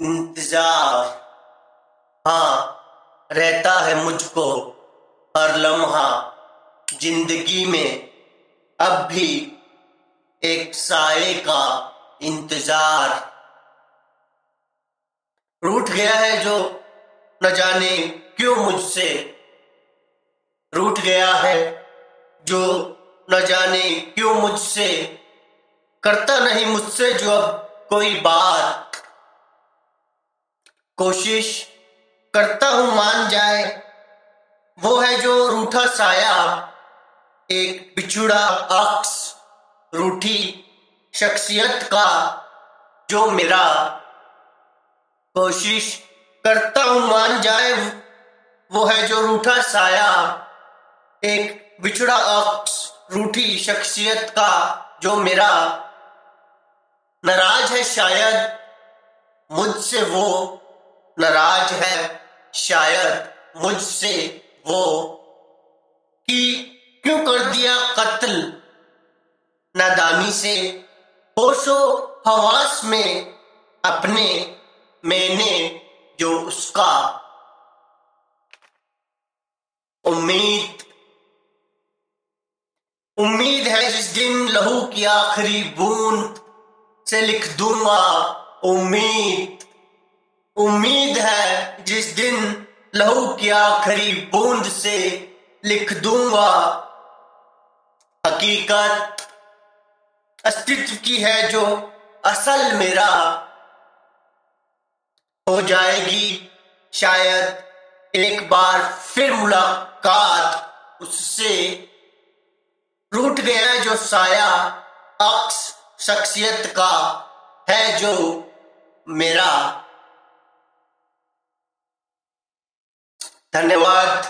इंतज़ार हाँ रहता है मुझको हर लम्हा। ज़िंदगी में अब भी एक साए का इंतज़ार। रूठ गया है जो न जाने क्यों मुझसे। रूठ गया है जो न जाने क्यों मुझसे। करता नहीं मुझसे जो अब कोई बात। कोशिश करता हूँ मान जाए। वो है जो रूठा साया, एक बिछुड़ा अक्स रूठी शख्सियत का जो मेरा। कोशिश करता हूँ मान जाए, वो है जो रूठा साया, एक बिछड़ा अक्स रूठी शख्सियत का जो मेरा। नाराज़ है शायद मुझसे वो नाराज़ है, शायद मुझसे वो कि क्यों कर दिया कत्ल? नादानी से होशो हवास में अपने मैंने जो उसका उम्मीद उम्मीद है जिस दिन लहू की आखिरी बूंद से लिख दूँगा उम्मीद। उम्मीद है जिस दिन लहू की आखिरी बूंद से लिख दूँगा, हकीकत अस्तित्व की है जो असल मेरा हो जाएगी। शायद एक बार फिर मुलाकात उससे रूठ गया जो साया अक्स शख्सियत का है जो मेरा। धन्यवाद।